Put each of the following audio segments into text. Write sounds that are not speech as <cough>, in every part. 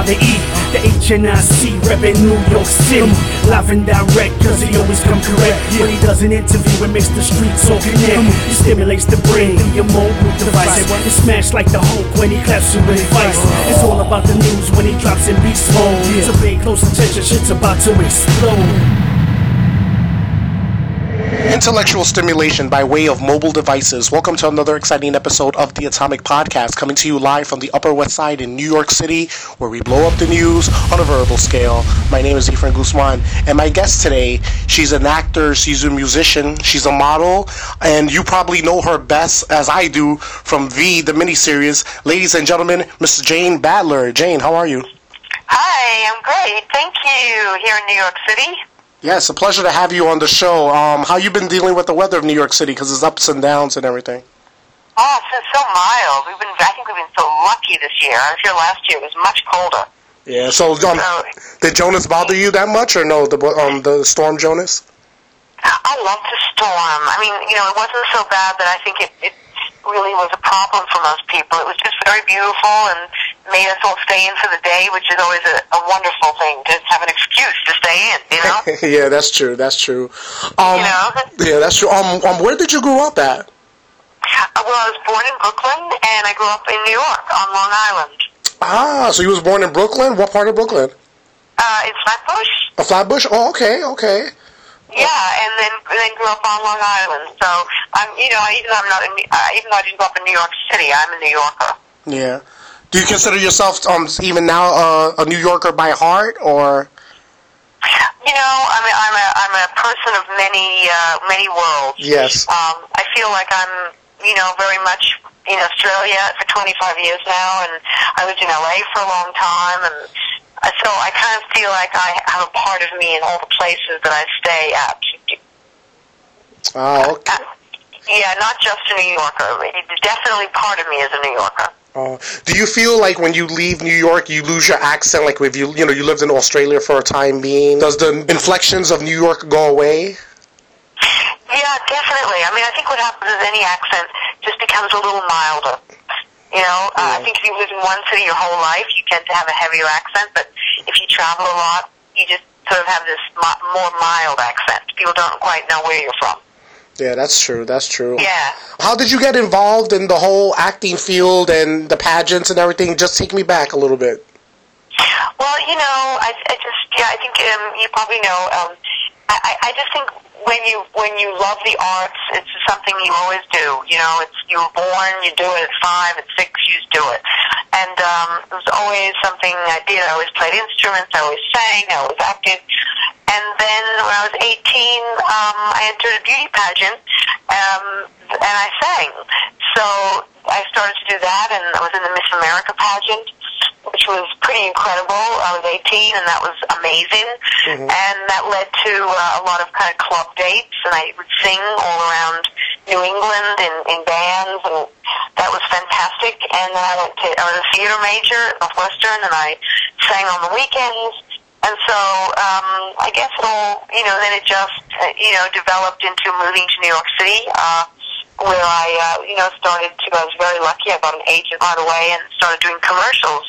Father E, the HNIC, reppin' New York City. Live and direct, cause he always come correct. When he does an interview, it makes the streets all connect. He stimulates the brain, your mobile device. It's smashed like the Hulk when he claps you with advice. It's all about the news when he drops in beast mode. So pay close attention, shit's about to explode. Intellectual stimulation by way of mobile devices. Welcome to another exciting episode of the Atomic Podcast, coming to you live from the Upper West Side in New York City, where we blow up the news on a verbal scale. My name is Efren Guzman, and my guest today, she's an actor, she's a musician, she's a model, and you probably know her best, as I do, from V, the miniseries. Ladies and gentlemen, Miss Jane Badler. Jane, how are you? Hi, I'm great. Thank you. Here in New York City. Yes, a pleasure to have you on the show. Um, how you been dealing with the weather of New York City? Because it's ups and downs and everything. Oh, it's been so mild. We've been, I think we've been so lucky this year. I was here last year. It was much colder. Yeah. So, um, So, did Jonas bother you that much, or no? The um, the storm Jonas. I love the storm. I mean, you know, it wasn't so bad that I think it, it really was a problem for most people. It was just very beautiful and made us all stay in for the day, which is always a, a wonderful thing to have an excuse to stay in, you know? <laughs> yeah, that's true. That's true. Um, You know? Yeah, that's true. Um, um, where did you grow up at? Uh, Well, I was born in Brooklyn, and I grew up in New York on Long Island. Ah, so you was born in Brooklyn. What part of Brooklyn? Uh, in Flatbush. A Flatbush. Oh, okay, okay. Yeah, and then then grew up on Long Island. So I'm, you know, even though I'm not, in, uh, even though I didn't grow up in New York City, I'm a New Yorker. Yeah. Do you consider yourself um even now uh, a New Yorker by heart, or? You know, I'm a, I'm a I'm a person of many uh, many worlds. Yes. Um, I feel like I'm, you know, very much in Australia for 25 years now, and I lived in LA for a long time, and so I kind of feel like I have a part of me in all the places that I stay at. Oh, okay. Uh, yeah, not just a New Yorker. Definitely part of me as a New Yorker. Uh, do you feel like when you leave New York, you lose your accent? Like if you, you know, you lived in Australia for a time being, does the inflections of New York go away? Yeah, definitely. I mean, I think what happens is any accent just becomes a little milder. You know, uh, I think if you live in one city your whole life, you tend to have a heavier accent. But if you travel a lot, you just sort of have this more mild accent. People don't quite know where you're from. Yeah, that's true. That's true. Yeah. How did you get involved in the whole acting field and the pageants and everything? Just take me back a little bit. Well, you know, I, I just yeah, I think um, you probably know. Um, I, I I just think when you when you love the arts, it's something you always do. You know, it's you were born, you do it at five, at six, you just do it, and um, it was always something I did. I always played instruments, I always sang, I always acted, and then when I was 18, um, I entered a beauty pageant, um, and I sang. So I started to do that, and I was in the Miss America pageant which was pretty incredible. I was 18, and that was amazing. And that led to uh, a lot of kind of club dates, and I would sing all around New England in, in bands, and that was fantastic. And then I went to, I was a theater major at Northwestern, and I sang on the weekends. And so, um, I guess it all, you know, then it just, uh, you know, developed into moving to New York City. Uh, where I, uh, you know, started to, I was very lucky. I got an agent right away and started doing commercials.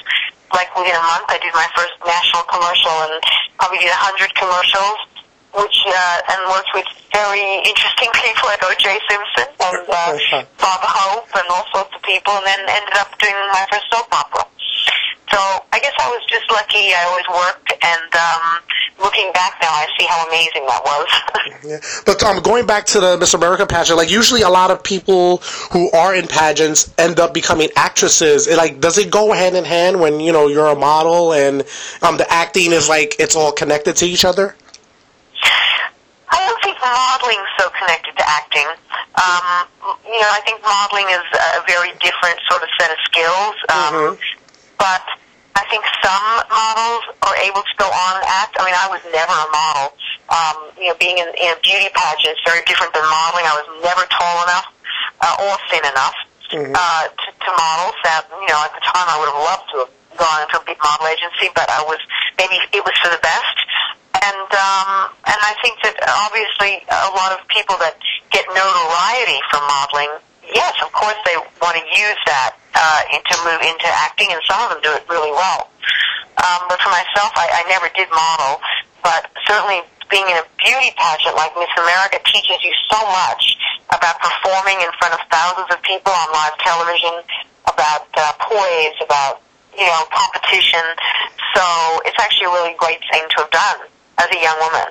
Like within a month, I did my first national commercial and probably did a hundred commercials, which, uh, and worked with very interesting <laughs> people like O.J. Simpson and, uh, <laughs> Bob Hope and all sorts of people and then ended up doing my first soap opera. So I guess I was just lucky. I always worked, and um, looking back now, I see how amazing that was. <laughs> Yeah. But um, going back to the Miss America pageant, like usually a lot of people who are in pageants end up becoming actresses. It, like, does it go hand in hand when you know you're a model and um, the acting is like it's all connected to each other? I don't think modeling's so connected to acting. Um, you know, I think modeling is a very different sort of set of skills. Um, But I think some models are able to go on and act. I mean, I was never a model. Um, you know, being in, in a beauty pageant is very different than modeling. I was never tall enough uh, or thin enough uh, to, to model. That you know, at the time, I would have loved to have gone into a big model agency, but I was maybe it was for the best. And um, and I think that obviously a lot of people that get notoriety from modeling, yes, of course they want to use that uh, into move into acting, and some of them do it really well. Um, but for myself, I, I never did model. But certainly being in a beauty pageant like Miss America teaches you so much about performing in front of thousands of people on live television, about uh, poise, about you know competition. So it's actually a really great thing to have done as a young woman.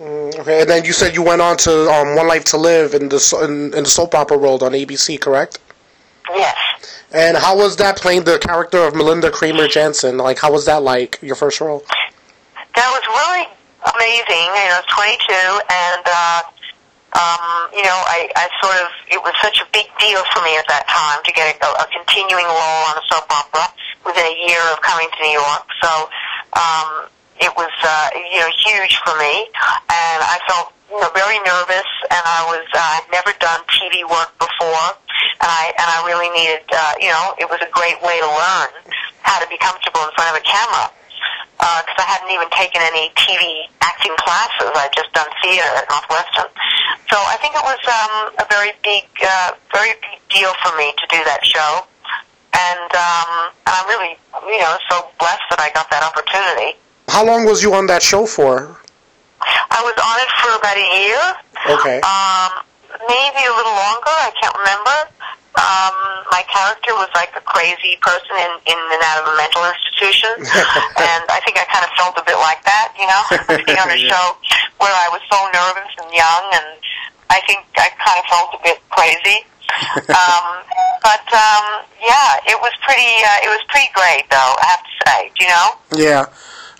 Mm, okay, and then you said you went on to um, One Life to Live in the in, in the soap opera world on ABC, correct? Yes. And how was that playing the character of Melinda Cramer Janssen? Like, how was that like your first role? That was really amazing. You know, I was 22, and uh, um, you know, I, I sort of it was such a big deal for me at that time to get a, a continuing role on a soap opera within a year of coming to New York. So um, it was uh, you know huge for me, and I felt you know very nervous, and I was uh, I'd never done TV work before, and I and I really needed uh, you know it was a great way to learn how to be comfortable in front of a camera because I hadn't even taken any TV acting classes. I'd just done theater at Northwestern. So I think it was um, a very big, uh, very big deal for me to do that show. And, um, and I'm really, you know, so blessed that I got that opportunity. How long was you on that show for? I was on it for about a year. Okay. Um, maybe a little longer. I can't remember. Um, my character was like a crazy person in, in and out of a mental institution, <laughs> and I think I kind of felt a bit like that, you know, <laughs> being on a Yeah. <laughs> show where I was so nervous and young, and I think I kind of felt a bit crazy. um, but um, yeah, it was pretty. Uh, it was pretty great, though. I have to say. Do you know? Yeah,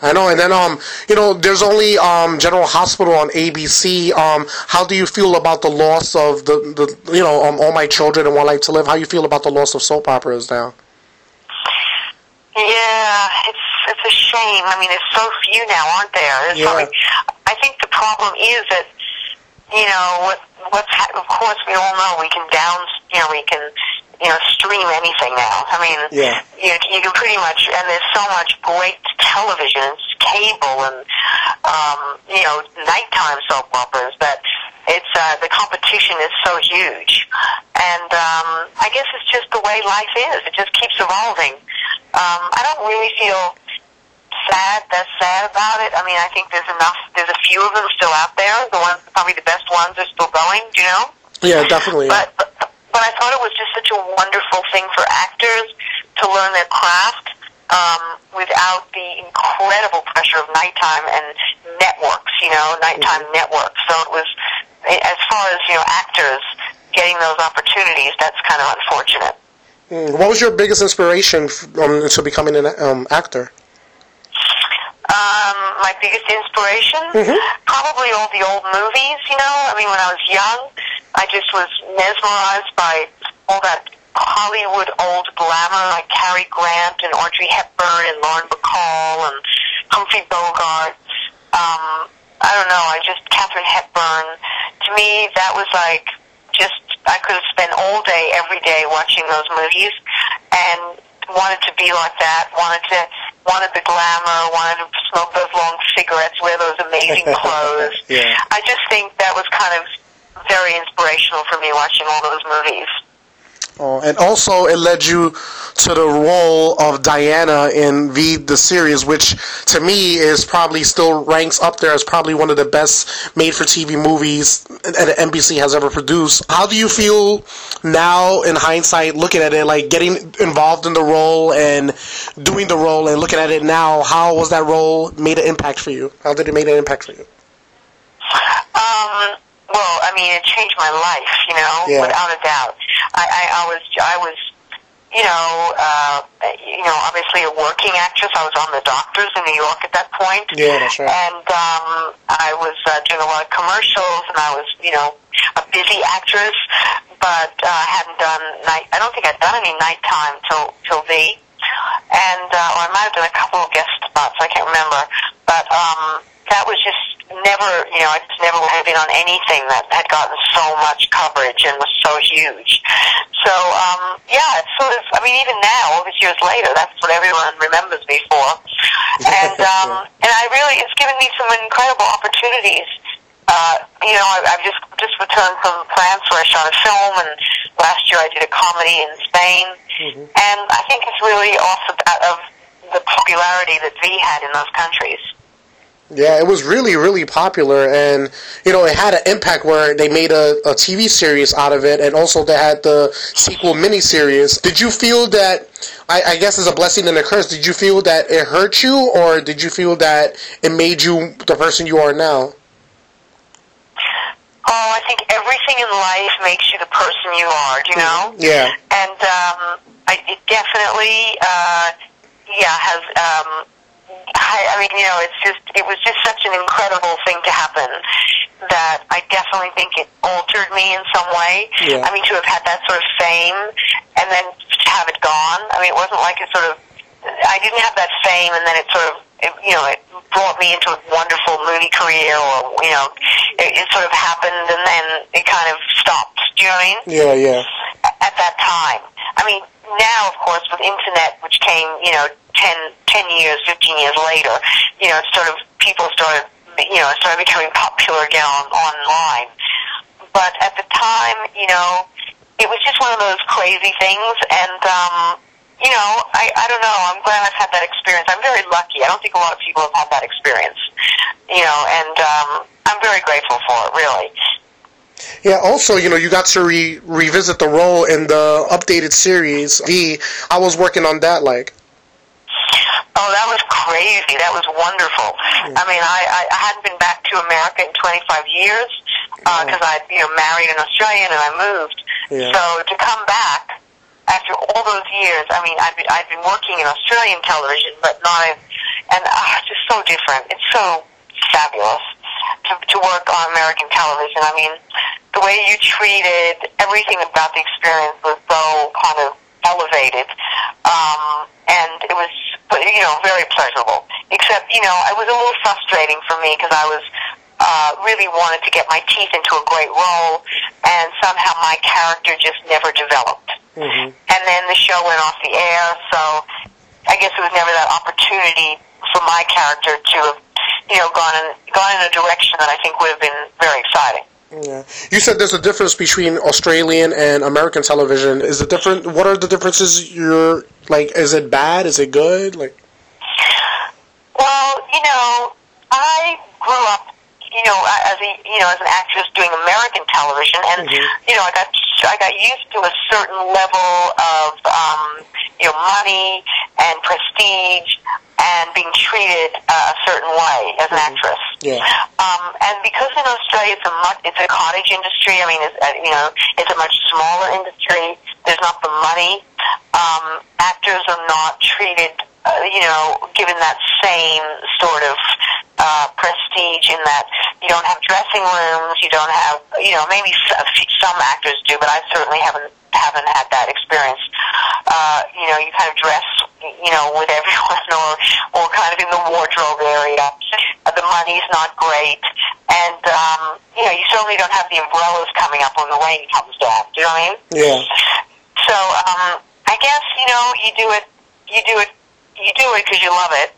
I know. And then, um, you know, there's only um General Hospital on ABC. Um, how do you feel about the loss of the the you know um All My Children and One Life to Live? How do you feel about the loss of soap operas now? Yeah, it's it's a shame. I mean, there's so few now, aren't there? There's Yeah. probably, I think the problem is that you know what what's ha- of course we all know we can down you know we can you know stream anything now. I mean, Yeah. you you can pretty much and there's so much great television, cable and um, you know nighttime soap operas that it's uh, the competition is so huge, and um, I guess it's just the way life is. It just keeps evolving. Um, I don't really feel sad. That's sad about it. I mean, I think there's enough. There's a few of them still out there. The ones, probably the best ones, are still going. Do you know? Yeah, definitely. But, but but I thought it was just such a wonderful thing for actors to learn their craft um, without the incredible pressure of nighttime and networks. You know, nighttime networks. So it was as far as you know, actors getting those opportunities. That's kind of unfortunate. Mm, what was your biggest inspiration um, to becoming an um, actor? Um, my biggest inspiration, probably all the old movies. You know, I mean, when I was young, I just was mesmerized by all that Hollywood old glamour, like Cary Grant and Audrey Hepburn and Lauren Bacall and Humphrey Bogart. Um, I don't know. I just Katharine Hepburn. To me, that was like just I could have spent all day, every day watching those movies, and wanted to be like that. Wanted to wanted the glamour. Wanted to smoke those long cigarettes, wear those amazing <laughs> clothes. Yeah. I just think that was kind of very inspirational for me watching all those movies. Oh, and also, it led you to the role of Diana in V the series, which to me is probably still ranks up there as probably one of the best made-for-TV movies that NBC has ever produced. How do you feel now, in hindsight, looking at it, like getting involved in the role and doing the role, and looking at it now? How was that role made an impact for you? How did it make an impact for you? Um, well, I mean, it changed my life, you know, Yeah. without a doubt. I, I, I was, I was, you know, uh, you know, obviously a working actress. I was on the Doctors in New York at that point. Yeah, that's right. And um, I was uh, doing a lot of commercials, and I was, you know, a busy actress. But uh, I hadn't done night. I don't think I'd done any nighttime till till V. And uh, or I might have done a couple of guest spots. I can't remember. But um, that was just never, you know, I just never had been on anything that had gotten so much coverage and was so huge. So, um, yeah, it's sort of, I mean, even now, all these years later, that's what everyone remembers me for. <laughs> And, um, and I really, it's given me some incredible opportunities. Uh, you know, I, I've just, just returned from France where I shot a film and last year I did a comedy in Spain. And I think it's really also out of the popularity that V had in those countries. Yeah, it was really, really popular, and you know, it had an impact where they made a, a TV series out of it, and also they had the sequel miniseries. Did you feel that? I, I guess as a blessing and a curse. Did you feel that it hurt you, or did you feel that it made you the person you are now? Oh, I think everything in life makes you the person you are. Do you know? Yeah. And um, I, it definitely, uh, yeah, has. Um, I, I mean, you know, it's just it was just such an incredible thing to happen that I definitely think it altered me in some way. Yeah. I mean, to have had that sort of fame and then to have it gone. I mean, it wasn't like it sort of. I didn't have that fame and then it sort of, it, you know, it brought me into a wonderful movie career, or you know, it, it sort of happened and then it kind of stopped. Do you know what I mean? Yeah, yeah. at that time. I mean, now, of course, with internet, which came, you know, 10, 10 years, 15 years later, you know, it's sort of, people started, you know, started becoming popular again on, online. But at the time, you know, it was just one of those crazy things, and, um, you know, I, I don't know, I'm glad I've had that experience. I'm very lucky. I don't think a lot of people have had that experience, you know, and, um, I'm very grateful for it, really. Yeah. Also, you know, you got to re- revisit the role in the updated series V. I was working on that, like. Oh, that was crazy. That was wonderful. I mean, I, I, I hadn't been back to America in 25 years because I, you know, married an Australian and I moved. Yeah. So to come back after all those years, I mean, I've been, I've been working in Australian television, but not in, and uh, it's just so different. It's so fabulous to, to work on American television. I mean, the way you treated everything about the experience was so kind of elevated, um, and it was, you know, very pleasurable. Except, you know, it was a little frustrating for me because I was uh, really wanted to get my teeth into a great role, and somehow my character just never developed. Mm-hmm. And then the show went off the air, so I guess it was never that opportunity for my character to have, you know, gone in, gone in a direction that I think would have been very exciting. Yeah. You said there's a difference between Australian and American television. Is it different? What are the differences? You're like, is it bad? Is it good? Like, Well, you know, I grew up, you know, as a you know as an actress doing American television, and Mhm. you know, I got I got used to a certain level of um, you know money and prestige and being treated uh, a certain way as an actress. yeah, Um, and because in Australia it's a much, it's a cottage industry. I mean, it's, uh, you know, it's a much smaller industry. There's not the money. Um, actors are not treated, uh, you know, given that same sort of uh, prestige in that you don't have dressing rooms. You don't have, you know, maybe some actors do, but I certainly haven't haven't had that experience. Uh, you know, you kind of dress, you know, with everyone <laughs> or or kind of in the wardrobe area. Uh, the money's not great, and um, you know, you certainly don't have the umbrellas coming up when the rain comes down. Do you know what I mean? yeah, So um, I guess you know you do it, you do it, you do it because you love it.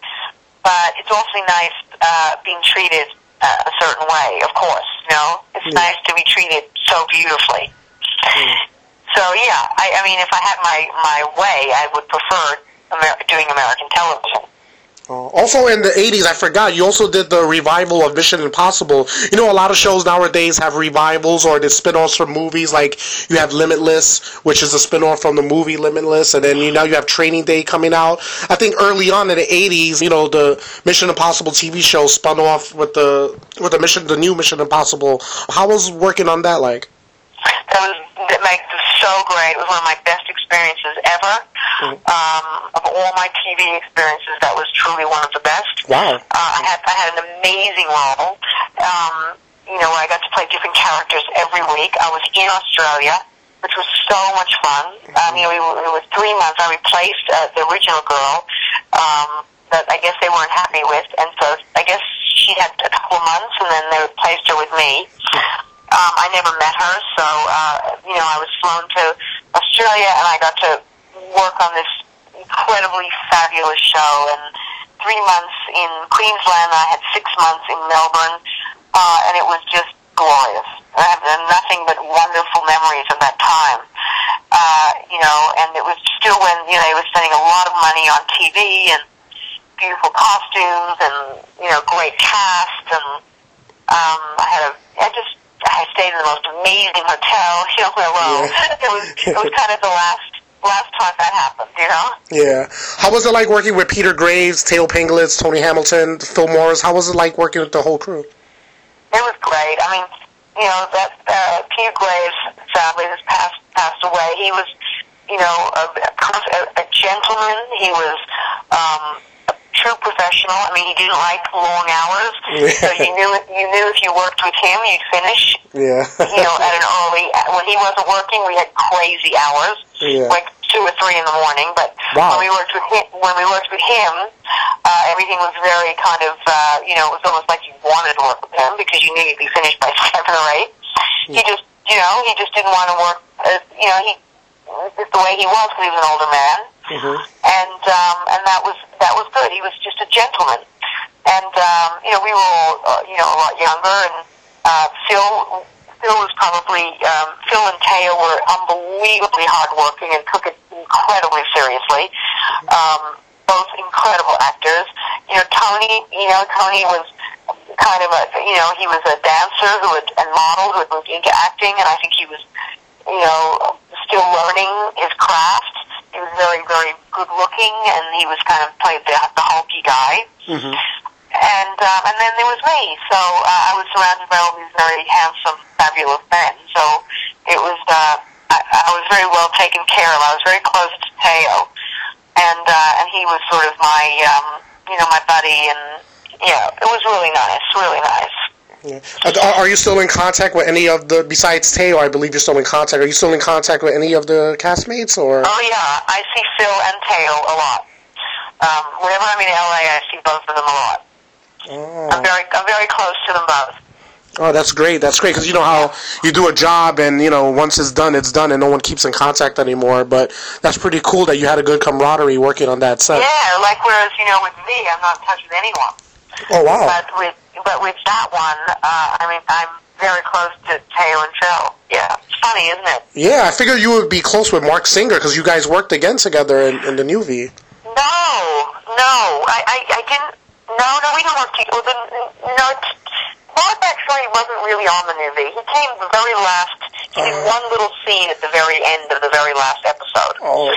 But it's awfully nice uh, being treated uh, a certain way. Of course, you know, it's Yeah. nice to be treated so beautifully. So yeah, I, I mean, if I had my my way, I would prefer Amer- doing American television. Uh, also in the 80s, I forgot, you also did the revival of Mission Impossible. You know, a lot of shows nowadays have revivals or the spin-offs from movies, like you have Limitless, which is a spin-off from the movie Limitless, and then you now you have Training Day coming out. I think early on in the 80s, you know, the Mission Impossible TV show spun off with the with the mission, the new Mission Impossible. How was working on that like? That was that makes it so great. It was one of my best experiences ever. Um, of all my TV experiences, that was truly one of the best. Wow. Uh, I had I had an amazing role. Um, you know, I got to play different characters every week. I was in Australia, which was so much fun. Um, you know, we were, it was three months. I replaced uh, the original girl um, that I guess they weren't happy with, and so I guess she had a couple months, and then they replaced her with me. Um, I never met her, so uh, you know, I was flown to Australia, and I got to work on this incredibly fabulous show. And three months in Queensland, I had six months in Melbourne, uh, and it was just glorious. I have nothing but wonderful memories of that time. Uh, you know, and it was still when you know they were spending a lot of money on TV, and beautiful costumes and you know great cast and um, I had a I just stayed in the most amazing hotel. <laughs> You know, well, Yeah. <laughs> it was it was kind of the last last time that happened. You know. Yeah. How was it like working with Peter Graves, Thaao Penghlis, Tony Hamilton, Phil Morris? How was it like working with the whole crew? It was great. I mean, you know, that uh, Peter Graves sadly has passed passed away. He was, you know, a, a, a gentleman. He was um, true professional. I mean, he didn't like long hours, so you knew you knew if you worked with him, you'd finish. Yeah. You know, at an early when he wasn't working, we had crazy hours, Yeah. like two or three in the morning. But Wow. when we worked with him, when we worked with him, uh, everything was very kind of, uh, you know, it was almost like you wanted to work with him because you knew you'd be finished by <laughs> seven or eight. He just, you know, he just didn't want to work. Uh, you know, he just the way he was because he was an older man, Mhm. and um, and that was that was good. He was just a gentleman, and um, you know, we were all, uh, you know, a lot younger, and uh, Phil. Phil was probably um, Phil and Thaao were unbelievably hardworking and took it incredibly seriously. Um, both incredible actors. You know, Tony. You know, Tony was kind of a. You know, he was a dancer who had and model who had moved into acting, and I think he was, you know, still learning his craft. He was very, very good looking, and he was kind of played the, the hulky guy. Mhm. And um, and then there was me. So uh, I was surrounded by all these very handsome, fabulous men. So it was uh, I, I was very well taken care of. I was very close to Thaao, and uh, and he was sort of my um, you know my buddy, and yeah, it was really nice, really nice. Yeah. Are, are you still in contact with any of the, besides Thaao, I believe you're still in contact, are you still in contact with any of the castmates, or? Oh yeah, I see Phil and Thaao a lot. Um, whenever I'm in LA, I see both of them a lot. Oh. I'm very I'm very close to them both. oh that's great, that's great, because you know how you do a job and, you know, once it's done, it's done and no one keeps in contact anymore, but that's pretty cool that you had a good camaraderie working on that set. Yeah, like whereas you know with me, I'm not in touch with anyone. Oh, wow. But with but with that one, uh, I mean, I'm very close to Thaao and Phil. Yeah, it's funny, isn't it? Yeah, I figured you would be close with Marc Singer, because you guys worked again together in, in the new V. No, no, I, I, I didn't. No, no, we didn't work together. Well, the- No, Marc actually wasn't really on the movie. He came the very last. He did Uh. one little scene at the very end of the very last episode. Oh,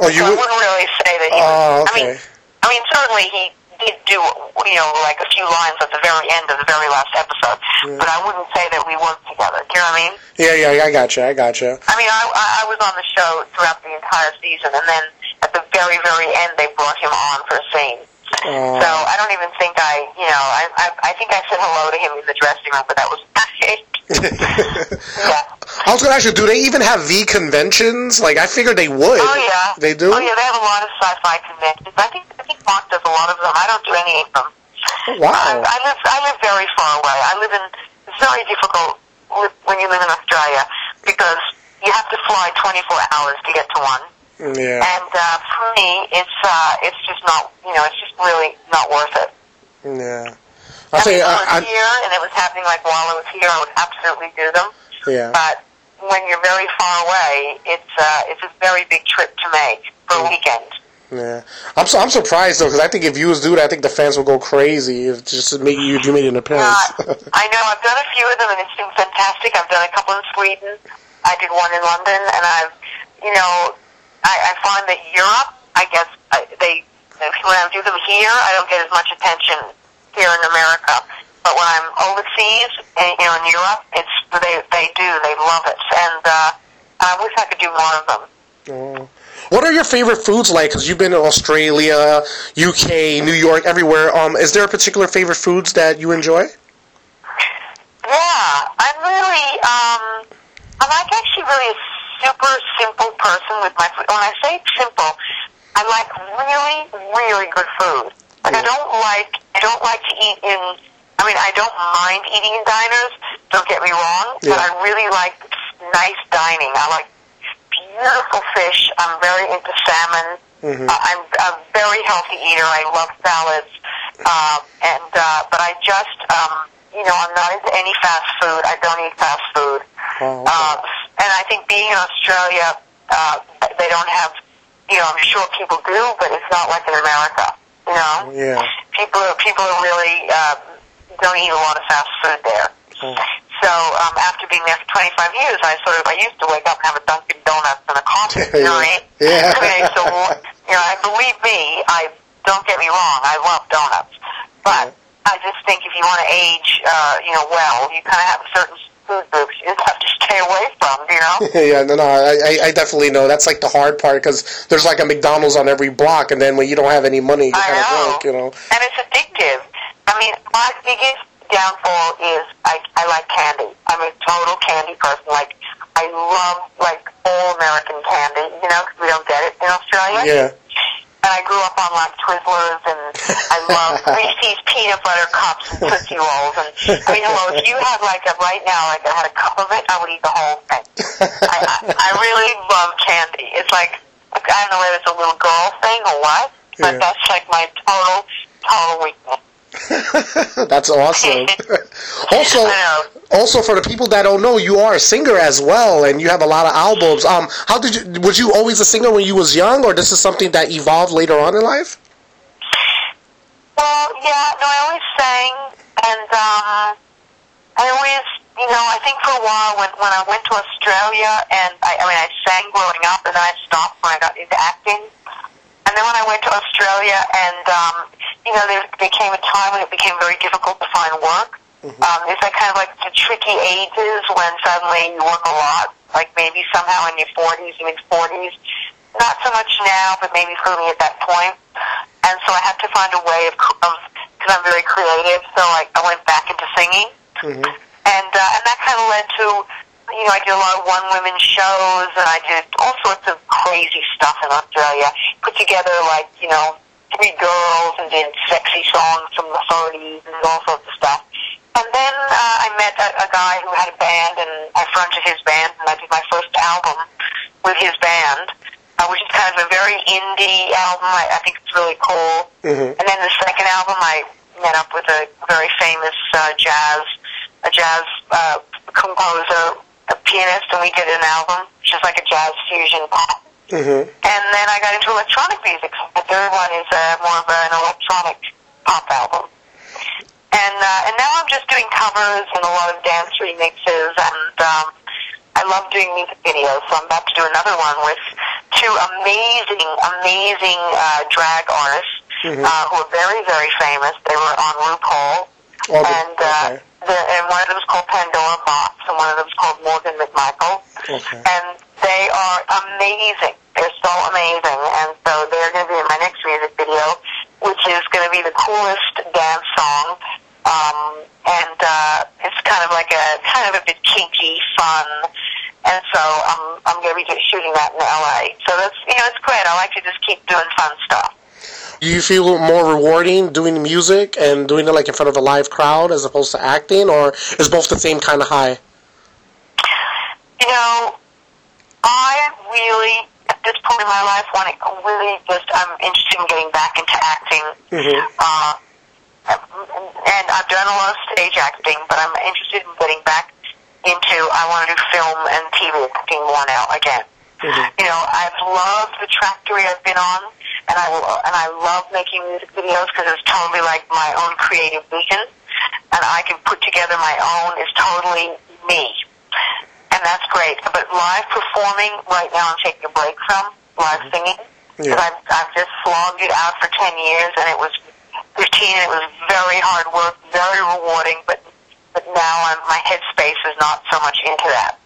oh you so I would- wouldn't really say that he. Oh, was, I mean. I mean, certainly he did do, you know, like a few lines at the very end of the very last episode. But I wouldn't say that we worked together. Do you know what I mean? Yeah, yeah, I gotcha, I gotcha. I mean, I, I was on the show throughout the entire season, and then at the very, very end, they brought him on for a scene. Oh. So I don't even think I, you know, I, I, I think I said hello to him in the dressing room, but that was. <laughs> yeah. I was gonna ask you, do they even have V conventions? Like, I figured they would. Oh yeah. They do? Oh yeah, they have a lot of sci-fi conventions. I think I think Marc does a lot of them. I don't do any of them. Oh, wow. I, I live I live very far away. I live in it's very difficult when you live in Australia because you have to fly 24 hours to get to one. Yeah. And uh, for me, it's uh, it's just not you know it's just really not worth it. Yeah. I I'll say, mean, if I, I was I, here and it was happening like while I was here, I would absolutely do them. yeah. But when you're very far away, it's uh, it's a very big trip to make for a weekend. Yeah, I'm so, I'm surprised though because I think if you was do that, I think the fans would go crazy if just make you if you made an appearance. Uh, <laughs> I know I've done a few of them and it's been fantastic. I've done a couple in Sweden. I did one in London, and I've, you know, I, I find that Europe, I guess I, they when I do them here, I don't get as much attention here in America. But when I'm overseas, and, you know, in Europe, it's they they do they love it, and uh, I wish I could do more of them. Oh. What are your favorite foods like? Because you've been in Australia, UK, New York, everywhere. Um, is there a particular favorite foods that you enjoy? Yeah, I'm really, um, I'm like actually really a super simple person with my food. When I say simple, I like really, really good food. Like I don't like, I don't like to eat in. I mean, I don't mind eating in diners. Don't get me wrong, yeah. but I really like nice dining. I like beautiful fish. I'm very into salmon. Mhm. Uh, I'm a very healthy eater. I love salads, uh, and uh, but I just, um, you know, I'm not into any fast food. I don't eat fast food. Oh, okay. Uh, and I think being in Australia, uh, they don't have, you know, I'm sure people do, but it's not like in America. You know, Yeah. people are people are really uh, don't eat a lot of fast food there. Mm. So um, after being there for 25 years, I sort of I used to wake up and have a Dunkin' Donuts and a coffee. <laughs> <laughs> You know what I mean? Yeah. I mean, I used to, you know, I believe me. I don't get me wrong. I love donuts, but I just think if you want to age, uh, you know, well, you kind of have a certain food groups you just have to stay away from. You know? <laughs> yeah, no, no, I, I- definitely know. That's like the hard part because there's like a McDonald's on every block, and then when you don't have any money, you're kind of broke, you know. And it's addictive. I mean, my biggest downfall is I, I like candy. I'm a total candy person. Like, I love, like, all American candy, you know, because we don't get it in Australia. Yeah. And I grew up on, like, Twizzlers, and I <laughs> love Reese's peanut butter cups and Tootsie Rolls. And, I mean, hello, if you had, like, a, right now, like, I had a cup of it, I would eat the whole thing. I, I, I really love candy. It's like, I don't know whether it's a little girl thing or what, but Yeah. that's, like, my total, total weakness. <laughs> That's awesome. <laughs> also, also for the people that don't know, you are a singer as well, and you have a lot of albums. Um, how did you? Was you always a singer when you was young, or this is something that evolved later on in life? Well, yeah, no, I always sang, and um, I always, you know, I think for a while when when I went to Australia, and I, I mean, I sang growing up, and then I stopped when I got into acting, and then when I went to Australia, and um, you know, there, there came a time when it became very difficult to find work. Um, it's like kind of like the tricky ages when suddenly you work a lot, like maybe somehow in your 40s, mid 40s. Not so much now, but maybe for me at that point. And so I had to find a way of, of because I'm very creative, so I, I went back into singing. Mm-hmm. And, uh, and that kind of led to, you know, I did a lot of one women shows, and I did all sorts of crazy stuff in Australia. Put together, like, you know, three girls and did sexy songs from the 30s and all sorts of stuff. And then uh, I met a, a guy who had a band, and I fronted his band, and I did my first album with his band, uh, which is kind of a very indie album. I, I think it's really cool. Mhm. And then the second album, I met up with a very famous uh, jazz, a jazz uh, composer, a pianist, and we did an album, which is like a jazz fusion pop. Mm-hmm. And then I got into electronic music. The third one is uh, more of an electronic pop album. And uh, and now I'm just doing covers and a lot of dance remixes, and um, I love doing music videos. So I'm about to do another one with two amazing, amazing uh, drag artists Mhm. uh, who are very, very famous. They were on RuPaul, Oh, and uh, okay. the, and one of them is called Pandora Boxx, and one of them is called Morgan McMichael Okay. and they are amazing. They're so amazing, and so they're going to be in my next music video, which is going to be the coolest dance song. Um, and uh, it's kind of like a kind of a bit kinky, fun, and so I'm I'm going to be shooting that in LA. So that's you know it's great. I like to just keep doing fun stuff. Do you feel more rewarding doing music and doing it like in front of a live crowd as opposed to acting, or is both the same kind of high? You know, I really, this point in my life, want to really just, I'm interested in getting back into acting. Mhm. Uh, and I've done a lot of stage acting, but I'm interested in getting back into, I want to do film and TV acting more now again. Mhm. You know, I've loved the trajectory I've been on, and I and I love making music videos because it's totally like my own creative vision, and I can put together my own. It's totally me, and that's great. But live performing right now, I'm taking a break from live singing because Yeah. I've I've just slogged it out for ten years, and it was. And it was very hard work, very rewarding, but but now I'm, my headspace is not so much into that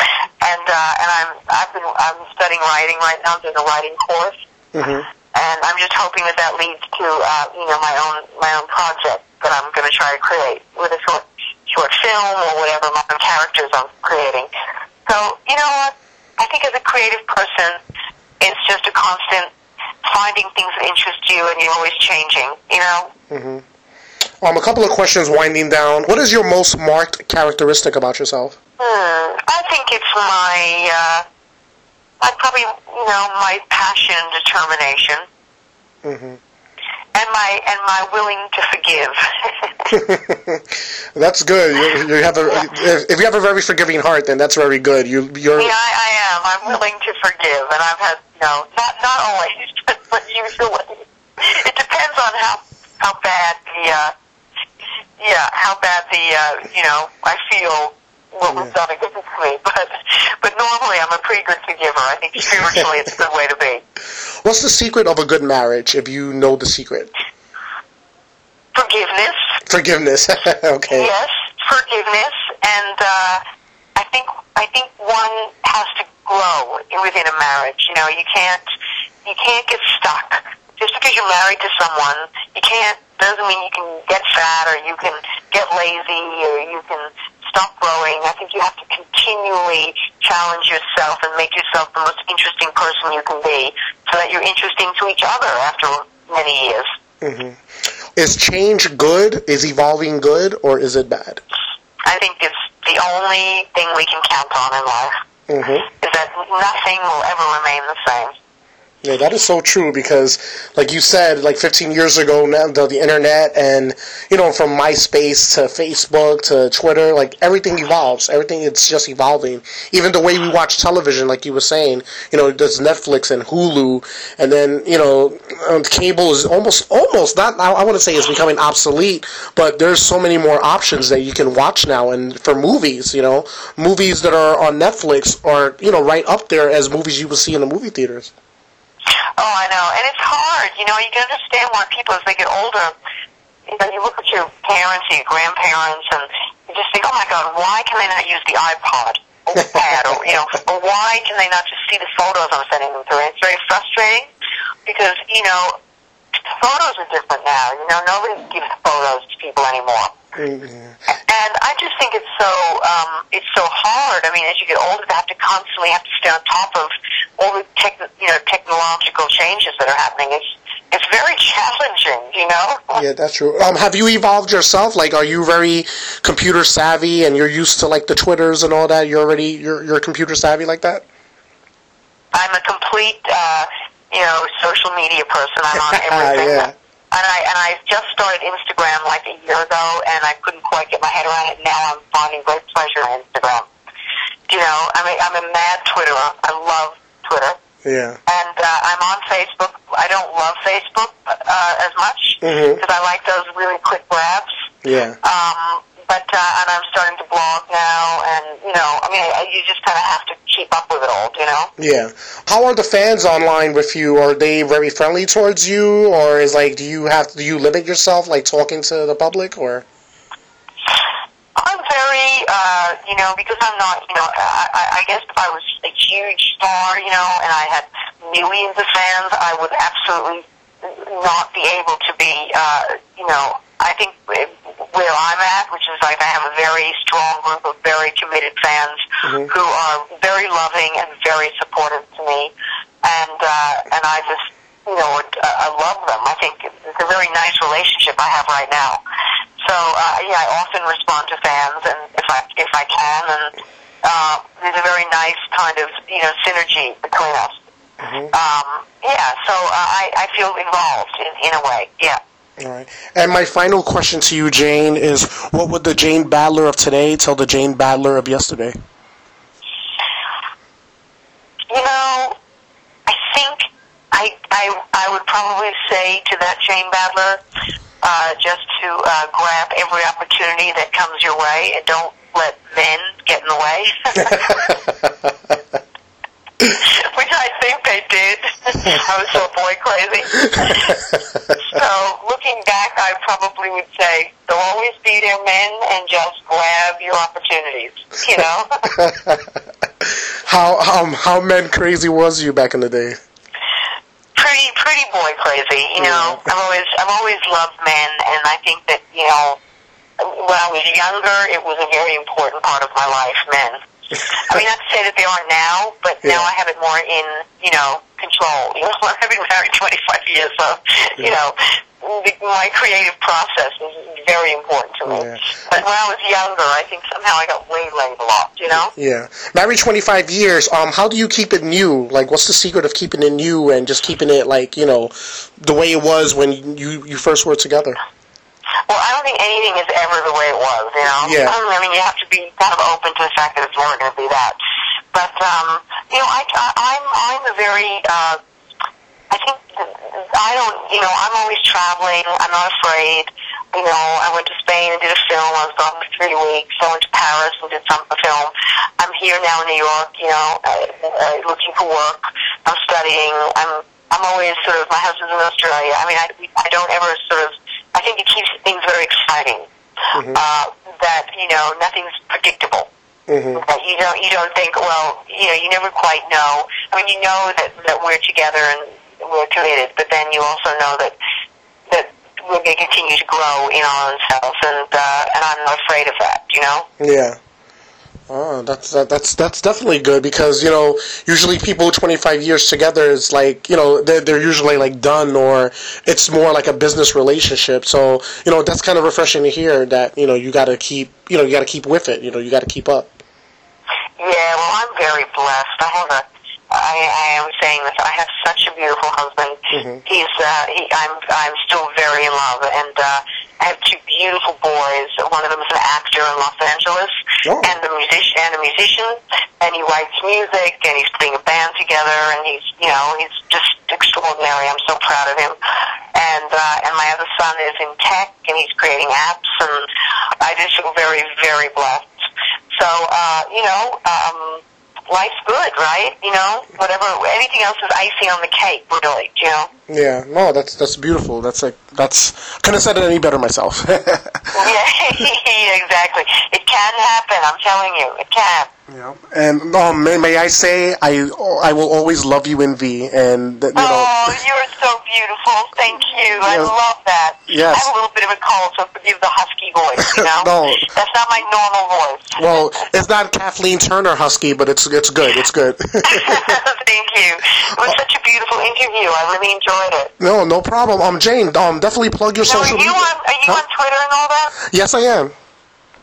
and uh, and I'm I've been I'm studying writing right now, doing a writing course, Mm-hmm. and I'm just hoping that that leads to uh, you know my own my own project that I'm going to try to create with a short short film or whatever my own characters I'm creating. So you know what? I think as a creative person, it's just a constant finding things that interest you, and you're always changing. You know. Mm-hmm. Um, a couple of questions winding down. What is your most marked characteristic about yourself? Hmm. I think it's my, uh, I probably, you know, my passion and determination, Mm-hmm. And my and my willing to forgive. <laughs> that's good. You, you have a if you have a very forgiving heart, then that's very good. You you're yeah, I, I am. I'm willing to forgive, and I've had, you know, not not always, but, <laughs> but usually. it depends on how how bad the uh, yeah how bad the uh, you know I feel what was done against me. <laughs> But but normally I'm a pretty good forgiver. I think <laughs> spiritually it's a good way to be. What's the secret of a good marriage? If you know the secret, Forgiveness. forgiveness. <laughs> okay. Yes, forgiveness, and uh, I think I think one has to grow within a marriage. You know, you can't you can't get stuck just because you're married to someone. You can't doesn't mean you can get fat or you can get lazy or you can stop growing. I think you have to continually challenge yourself and make yourself the most interesting person you can be, so that you're interesting to each other after many years. hmm Is change good? Is evolving good, or is it bad? I think it's the only thing we can count on in life. hmm is that nothing will ever remain the same. Yeah, that is so true because, like you said, like 15 years ago, now the, the internet and you know from MySpace to Facebook to Twitter, like everything evolves. Everything it's just evolving. Even the way we watch television, like you were saying, you know, there's Netflix and Hulu, and then you know, um, cable is almost almost not. I, I want to say it's becoming obsolete, but there's so many more options that you can watch now. And for movies, you know, movies that are on Netflix are you know right up there as movies you would see in the movie theaters. Oh, I know, and it's hard. You know, you can understand why people, as they get older, you know, you look at your parents, your grandparents, and you just think, oh my God, why can they not use the iPod? Or the pad, or you know, or why can they not just see the photos I'm sending them through? And it's very frustrating because you know, photos are different now. You know, nobody gives photos to people anymore. And I just think it's so um, it's so hard. I mean, as you get older, to have to constantly have to stay on top of all the tech, you know technological changes that are happening. It's it's very challenging. You know. Yeah, that's true. Um, have you evolved yourself? Like, are you very computer savvy and you're used to like the Twitters and all that? You're already you're you're computer savvy like that? I'm a complete uh, you know social media person. I'm on <laughs> everything. Yeah. And I and I just started Instagram like a year ago, and I couldn't quite get my head around it. Now I'm finding great pleasure in Instagram. You know, I mean, I'm a mad Twitterer. I love Twitter. Yeah. and uh, I'm on Facebook. I don't love Facebook uh, as much because I like those really quick grabs. Yeah. Um, but uh, and I'm starting to blog now, and you know, I mean, you just kind of have to keep up with it all, you know. Yeah. How are the fans online with you? Are they very friendly towards you, or is like do you have do you limit yourself like talking to the public or? I'm very, uh, you know, because I'm not, you know, I, I guess if I was a huge star, you know, and I had millions of fans, I would absolutely not be able to be, uh, you know, I think where I'm at, which is like I have a very strong group of very committed fans Mhm. who are very loving and very supportive to me, and uh, and I just, you know, I love them. I think it's a very nice relationship I have right now. So uh, yeah, I often respond to fans, and if I if I can, and uh, there's a very nice kind of you know synergy between us. Um, yeah, so uh, I I feel involved in in a way. Yeah. All right. And my final question to you, Jane, is what would the Jane Badler of today tell the Jane Badler of yesterday? You know, I think I I I would probably say to that Jane Badler, uh, just to uh, grab every opportunity that comes your way and don't let men get in the way. <laughs> Which I think they did. I was so boy crazy. <laughs> So looking back, I probably would say, "There'll always be there men, and just grab your opportunities." You know. <laughs> how um how men crazy was you back in the day? Pretty pretty boy crazy. You know, mm. I've always I've always loved men, and I think that you know, when I was younger, it was a very important part of my life. Men. I mean, not to say that they aren't now, but now I have it more in you know control. <laughs> You know, I've been married 25 years, so you know. The, my creative process is very important to me. Yeah. But when I was younger, I think somehow I got waylaid a lot, you know? Yeah. Married 25 years, um, how do you keep it new? Like, what's the secret of keeping it new and just keeping it, like, you know, the way it was when you, you first were together? Well, I don't think anything is ever the way it was, you know? Yeah. I mean, you have to be kind of open to the fact that it's never going to be that. But, um, you know, I, I, I'm, I'm a very, uh, I think I don't, you know, I'm always traveling. I'm not afraid. You know, I went to Spain and did a film. I was gone for three weeks. I went to Paris and did some a film. I'm here now in New York. You know, uh, uh, looking for work. I'm studying. I'm I'm always sort of. My husband's in Australia. I mean, I I don't ever sort of. I think it keeps things very exciting. Mm-hmm. Uh, that you know, nothing's predictable. Mm-hmm. That you don't you don't think well you know you never quite know. I mean you know that that we're together and we're committed, but then you also know that that we're going to continue to grow in our own selves, and uh, and I'm not afraid of that. You know. Yeah. Oh, that's that, that's that's definitely good because you know usually people 25 years together is like you know they're, they're usually like done or it's more like a business relationship. So you know that's kind of refreshing to hear that you know you got to keep you know you got to keep with it. You know you got to keep up. Yeah, well, I'm very blessed. I have a, I, I am saying this. I have such a beautiful husband. Mm-hmm. He's, uh, he, I'm, I'm still very in love, and uh, I have two beautiful boys. One of them is an actor in Los Angeles, oh. and a musician, and a musician, and he writes music, and he's putting a band together, and he's, you know, he's just extraordinary. I'm so proud of him. And uh, and my other son is in tech, and he's creating apps, and I just feel very, very blessed. So, uh, you know, um, life's good, right? You know, whatever, anything else is icing on the cake, really, you know? Yeah, no, that's that's beautiful. That's like that's couldn't have said it any better myself. yeah, <laughs> <laughs> exactly. It can happen. I'm telling you, it can. Yeah, and um, may, may I say I I will always love you in V, and you know. Oh, you're so beautiful. Thank you. I love that. Yes. I have a little bit of a cold, so forgive the husky voice. You know. <laughs> no. That's not my normal voice. <laughs> Well, it's not Kathleen Turner husky, but it's it's good. It's good. <laughs> Thank you. It was such a beautiful interview. I really enjoyed it. No, no problem. Um, Jane, um, definitely plug your now, social are you media. On, are you huh? on Twitter and all that? Yes, I am.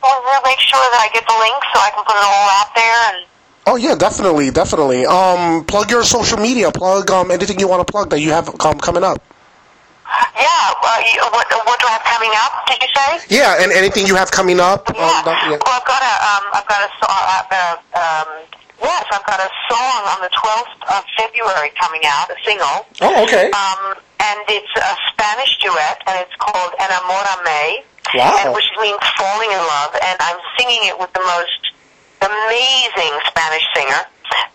Well, we'll make sure that I get the link so I can put it all out there and. Oh yeah, definitely, definitely. Um, plug your social media. Plug um anything you want to plug that you have um, coming up. Yeah. Uh, what what do I have coming up? Did you say? Yeah, and anything you have coming up. Yeah. Um, that, yeah. Well, I've got a um, I've got a uh, uh, um, yes, I've got a song on the twelfth of February coming out, a single. Oh, okay. Um, and it's a Spanish duet, and it's called Enamorame. Wow. And, which means falling in love, and I'm singing it with the most amazing Spanish singer,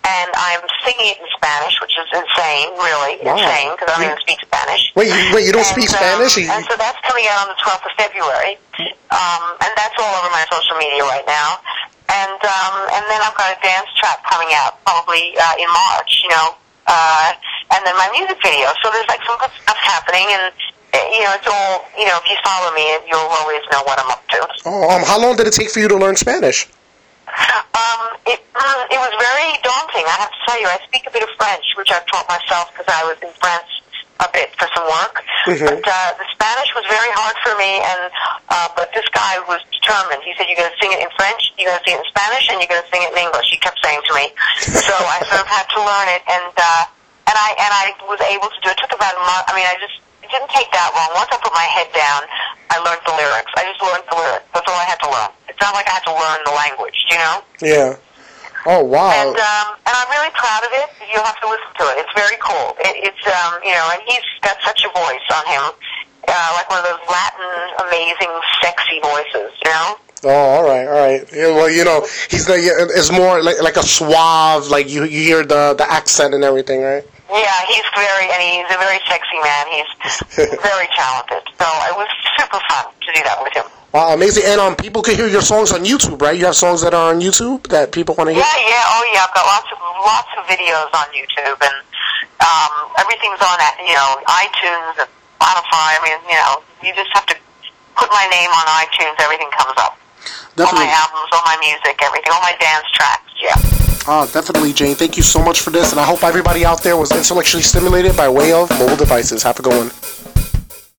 and I'm singing it in Spanish, which is insane, really wow. insane, because I don't even speak Spanish. Wait, you, wait, you don't and, speak Spanish? Um, and so that's coming out on the 12th of February, um, and that's all over my social media right now. And um, and then I've got a dance track coming out probably uh, in March, you know, uh, and then my music video. So there's like some good stuff happening, and you know, it's all, you know, if you follow me, you'll always know what I'm up to. Oh, um, how long did it take for you to learn Spanish? Um, it, uh, it was very daunting, I have to tell you. I speak a bit of French, which I've taught myself because I was in France a bit for some work. Mm-hmm. But uh, the Spanish was very hard for me, and uh, but this guy was determined. He said, "You're going to sing it in French, you're going to sing it in Spanish, and you're going to sing it in English." He kept saying to me. <laughs> so I sort of had to learn it, and uh, and I and I was able to do it. It took about a month. I mean, I just it didn't take that long. Once I put my head down, I learned the lyrics. I just learned the lyrics. That's all I had to learn. It's not like I had to learn the language, you know? Yeah. Oh wow! And um, and I'm really proud of it. You'll have to listen to it. It's very cool. It, it's um, you know, and he's got such a voice on him, uh, like one of those Latin, amazing, sexy voices. You know? Oh, all right, all right. Yeah, well, you know, he's the it's more like like a suave, like you you hear the the accent and everything, right? Yeah, he's very, and he's a very sexy man. He's <laughs> very talented. So it was super fun to do that with him. Wow, amazing! And um, people can hear your songs on YouTube, right? You have songs that are on YouTube that people want to hear. Yeah, yeah, oh yeah. I've got lots of lots of videos on YouTube, and um, everything's on that you know iTunes and Spotify. I mean, you know, you just have to put my name on iTunes. Everything comes up. Definitely. All my albums, all my music, everything, all my dance tracks. Yeah. Ah, definitely, Jane. Thank you so much for this, and I hope everybody out there was intellectually stimulated by way of mobile devices. Have a good one.